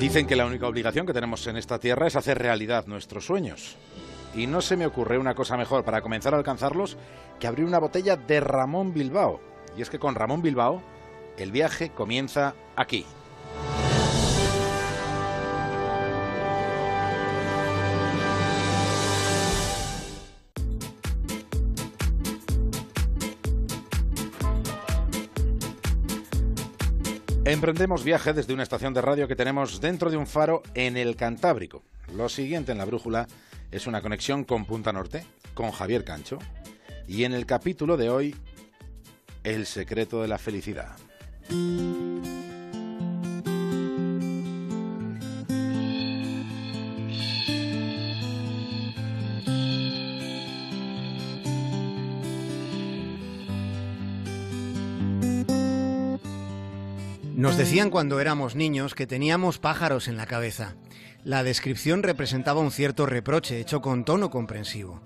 Dicen que la única obligación que tenemos en esta tierra es hacer realidad nuestros sueños. Y no se me ocurre una cosa mejor para comenzar a alcanzarlos que abrir una botella de Ramón Bilbao. Y es que con Ramón Bilbao el viaje comienza aquí. Emprendemos viaje desde una estación de radio que tenemos dentro de un faro en el Cantábrico. Lo siguiente en la brújula es una conexión con Punta Norte, con Javier Cancho. Y en el capítulo de hoy, el secreto de la felicidad. Nos decían cuando éramos niños que teníamos pájaros en la cabeza. La descripción representaba un cierto reproche hecho con tono comprensivo.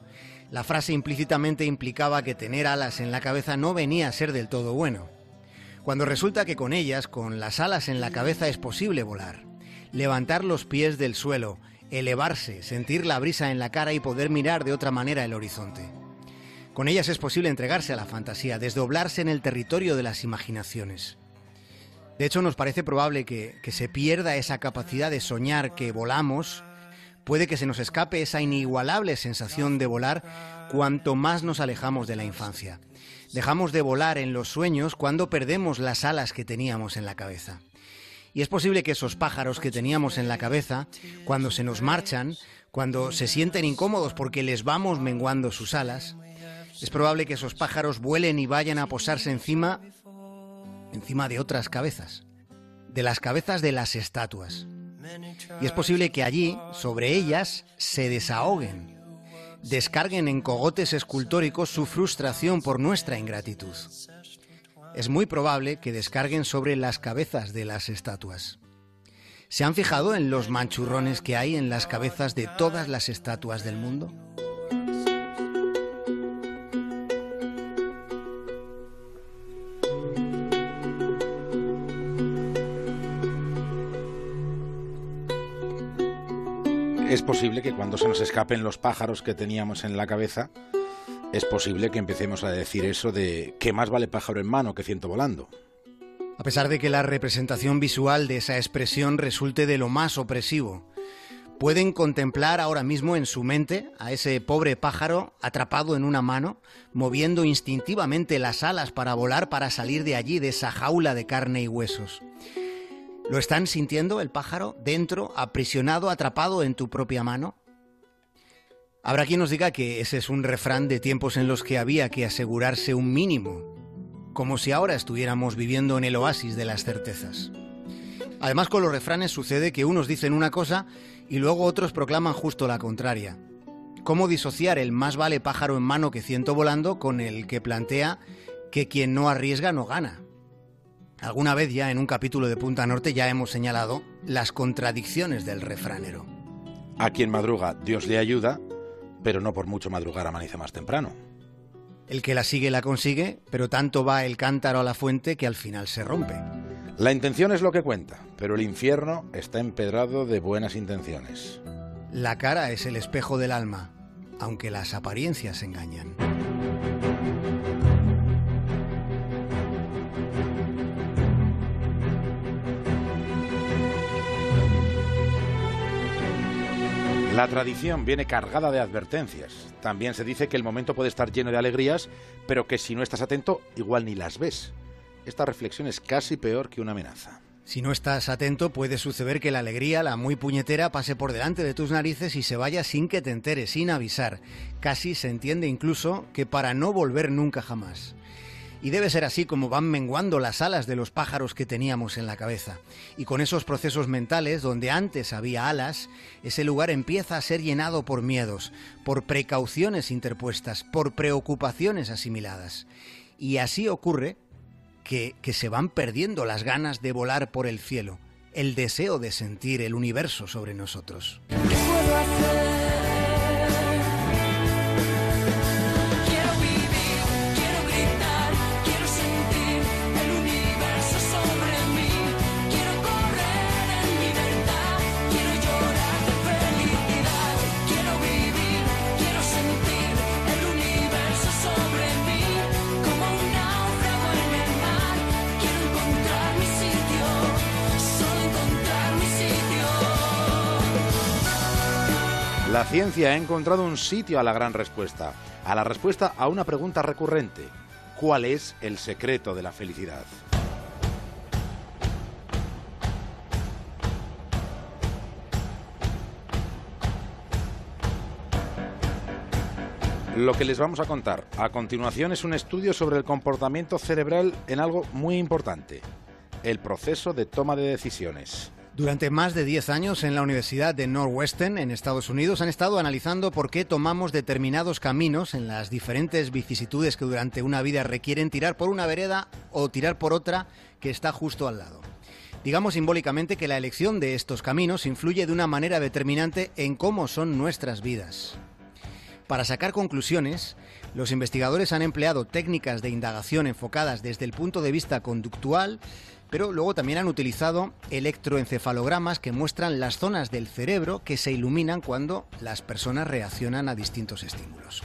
La frase implícitamente implicaba que tener alas en la cabeza no venía a ser del todo bueno. Cuando resulta que con ellas, con las alas en la cabeza, es posible volar, levantar los pies del suelo, elevarse, sentir la brisa en la cara y poder mirar de otra manera el horizonte. Con ellas es posible entregarse a la fantasía, desdoblarse en el territorio de las imaginaciones. De hecho, nos parece probable que, se pierda esa capacidad de soñar que volamos. Puede que se nos escape esa inigualable sensación de volar cuanto más nos alejamos de la infancia. Dejamos de volar en los sueños cuando perdemos las alas que teníamos en la cabeza. Y es posible que esos pájaros que teníamos en la cabeza, cuando se nos marchan, cuando se sienten incómodos porque les vamos menguando sus alas, es probable que esos pájaros vuelen y vayan a posarse encima encima de otras cabezas, de las cabezas de las estatuas. Y es posible que allí, sobre ellas, se desahoguen, descarguen en cogotes escultóricos su frustración por nuestra ingratitud. Es muy probable que descarguen sobre las cabezas de las estatuas. ¿Se han fijado en los manchurrones que hay en las cabezas de todas las estatuas del mundo? Es posible que cuando se nos escapen los pájaros que teníamos en la cabeza, es posible que empecemos a decir eso de que más vale pájaro en mano que ciento volando. A pesar de que la representación visual de esa expresión resulte de lo más opresivo, pueden contemplar ahora mismo en su mente a ese pobre pájaro atrapado en una mano, moviendo instintivamente las alas para volar para salir de allí, de esa jaula de carne y huesos. ¿Lo están sintiendo el pájaro dentro, aprisionado, atrapado en tu propia mano? Habrá quien nos diga que ese es un refrán de tiempos en los que había que asegurarse un mínimo, como si ahora estuviéramos viviendo en el oasis de las certezas. Además, con los refranes sucede que unos dicen una cosa y luego otros proclaman justo la contraria. ¿Cómo disociar el más vale pájaro en mano que ciento volando con el que plantea que quien no arriesga no gana? Alguna vez ya en un capítulo de Punta Norte ya hemos señalado las contradicciones del refranero. A quien madruga, Dios le ayuda, pero no por mucho madrugar amanece más temprano. El que la sigue la consigue, pero tanto va el cántaro a la fuente que al final se rompe. La intención es lo que cuenta, pero el infierno está empedrado de buenas intenciones. La cara es el espejo del alma, aunque las apariencias engañan. La tradición viene cargada de advertencias. También se dice que el momento puede estar lleno de alegrías, pero que si no estás atento, igual ni las ves. Esta reflexión es casi peor que una amenaza. Si no estás atento, puede suceder que la alegría, la muy puñetera, pase por delante de tus narices y se vaya sin que te enteres, sin avisar. Casi se entiende incluso que para no volver nunca jamás. Y debe ser así como van menguando las alas de los pájaros que teníamos en la cabeza. Y con esos procesos mentales, donde antes había alas, ese lugar empieza a ser llenado por miedos, por precauciones interpuestas, por preocupaciones asimiladas. Y así ocurre que, que se van perdiendo las ganas de volar por el cielo, el deseo de sentir el universo sobre nosotros. La ciencia ha encontrado un sitio a la gran respuesta, a la respuesta a una pregunta recurrente. ¿Cuál es el secreto de la felicidad? Lo que les vamos a contar a continuación es un estudio sobre el comportamiento cerebral en algo muy importante, el proceso de toma de decisiones. Durante más de 10 años en la Universidad de Northwestern, en Estados Unidos, han estado analizando por qué tomamos determinados caminos en las diferentes vicisitudes que durante una vida requieren tirar por una vereda o tirar por otra que está justo al lado. Digamos simbólicamente que la elección de estos caminos influye de una manera determinante en cómo son nuestras vidas. Para sacar conclusiones, los investigadores han empleado técnicas de indagación enfocadas desde el punto de vista conductual, pero luego también han utilizado electroencefalogramas que muestran las zonas del cerebro que se iluminan cuando las personas reaccionan a distintos estímulos.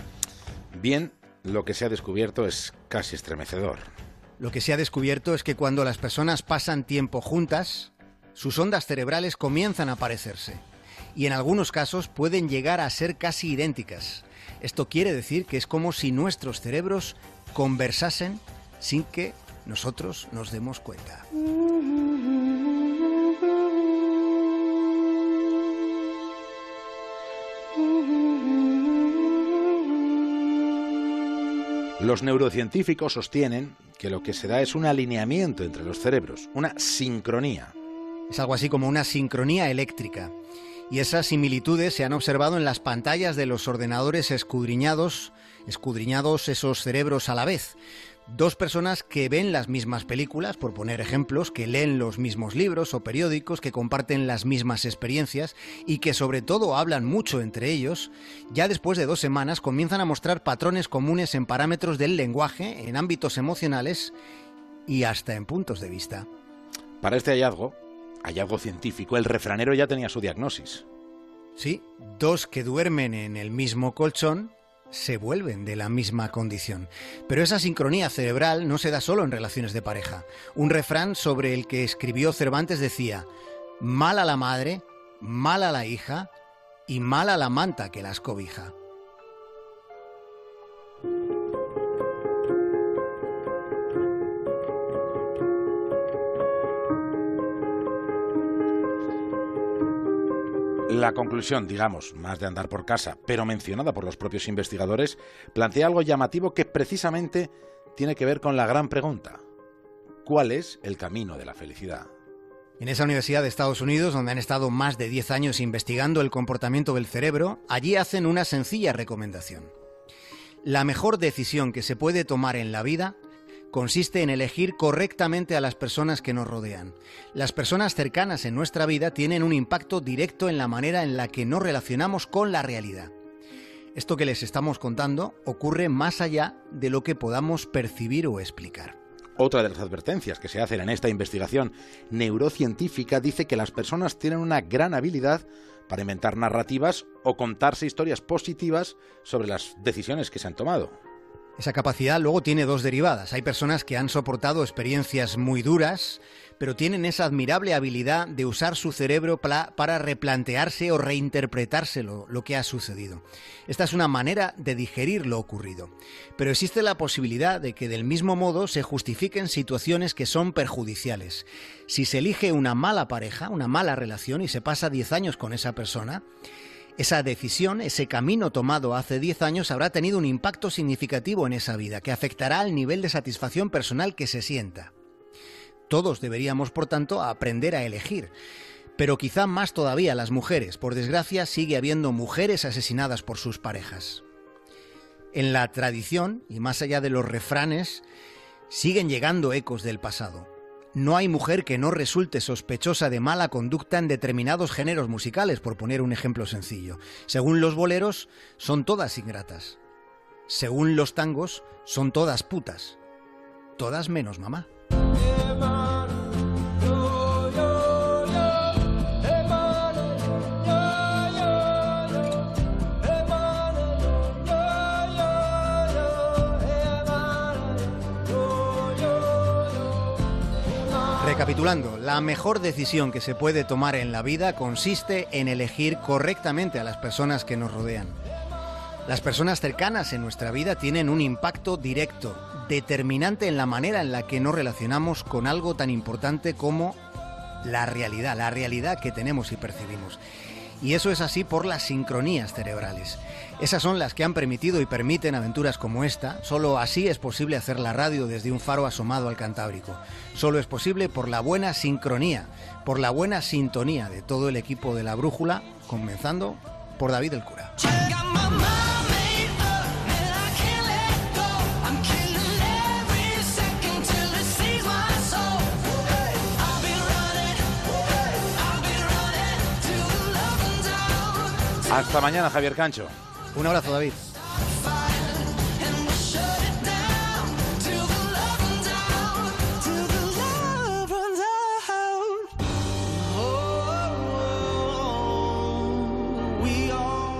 Bien, lo que se ha descubierto es casi estremecedor. Lo que se ha descubierto es que cuando las personas pasan tiempo juntas, sus ondas cerebrales comienzan a parecerse y en algunos casos pueden llegar a ser casi idénticas. Esto quiere decir que es como si nuestros cerebros conversasen sin que nosotros nos demos cuenta. Los neurocientíficos sostienen que lo que se da es un alineamiento entre los cerebros, una sincronía. Es algo así como una sincronía eléctrica y esas similitudes se han observado en las pantallas de los ordenadores escudriñados, escudriñados esos cerebros a la vez. Dos personas que ven las mismas películas, por poner ejemplos, que leen los mismos libros o periódicos, que comparten las mismas experiencias y que sobre todo hablan mucho entre ellos, ya después de dos semanas comienzan a mostrar patrones comunes en parámetros del lenguaje, en ámbitos emocionales y hasta en puntos de vista. Para este hallazgo, hallazgo científico, el refranero ya tenía su diagnosis. Sí, dos que duermen en el mismo colchón se vuelven de la misma condición. Pero esa sincronía cerebral no se da solo en relaciones de pareja. Un refrán sobre el que escribió Cervantes decía, mal a la madre, mal a la hija y mal a la manta que las cobija. La conclusión, digamos, más de andar por casa, pero mencionada por los propios investigadores, plantea algo llamativo que precisamente tiene que ver con la gran pregunta. ¿Cuál es el camino de la felicidad? En esa universidad de Estados Unidos, donde han estado más de 10 años investigando el comportamiento del cerebro, allí hacen una sencilla recomendación. La mejor decisión que se puede tomar en la vida consiste en elegir correctamente a las personas que nos rodean. Las personas cercanas en nuestra vida tienen un impacto directo en la manera en la que nos relacionamos con la realidad. Esto que les estamos contando ocurre más allá de lo que podamos percibir o explicar. Otra de las advertencias que se hacen en esta investigación neurocientífica dice que las personas tienen una gran habilidad para inventar narrativas o contarse historias positivas sobre las decisiones que se han tomado. Esa capacidad luego tiene dos derivadas. Hay personas que han soportado experiencias muy duras, pero tienen esa admirable habilidad de usar su cerebro para replantearse o reinterpretarse lo que ha sucedido. Esta es una manera de digerir lo ocurrido. Pero existe la posibilidad de que del mismo modo se justifiquen situaciones que son perjudiciales. Si se elige una mala pareja, una mala relación y se pasa 10 años con esa persona, esa decisión, ese camino tomado hace 10 años habrá tenido un impacto significativo en esa vida, que afectará al nivel de satisfacción personal que se sienta. Todos deberíamos, por tanto, aprender a elegir. Pero quizá más todavía las mujeres. Por desgracia, sigue habiendo mujeres asesinadas por sus parejas. En la tradición, y más allá de los refranes, siguen llegando ecos del pasado. No hay mujer que no resulte sospechosa de mala conducta en determinados géneros musicales, por poner un ejemplo sencillo. Según los boleros, son todas ingratas. Según los tangos, son todas putas. Todas menos mamá. Recapitulando, la mejor decisión que se puede tomar en la vida consiste en elegir correctamente a las personas que nos rodean. Las personas cercanas en nuestra vida tienen un impacto directo, determinante en la manera en la que nos relacionamos con algo tan importante como la realidad, la realidad que tenemos y percibimos. Y eso es así por las sincronías cerebrales. Esas son las que han permitido y permiten aventuras como esta. Solo así es posible hacer la radio desde un faro asomado al Cantábrico. Solo es posible por la buena sincronía, por la buena sintonía de todo el equipo de la brújula, comenzando por David el Cura. Hasta mañana, Javier Cancho. Un abrazo, David.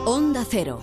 Onda Cero.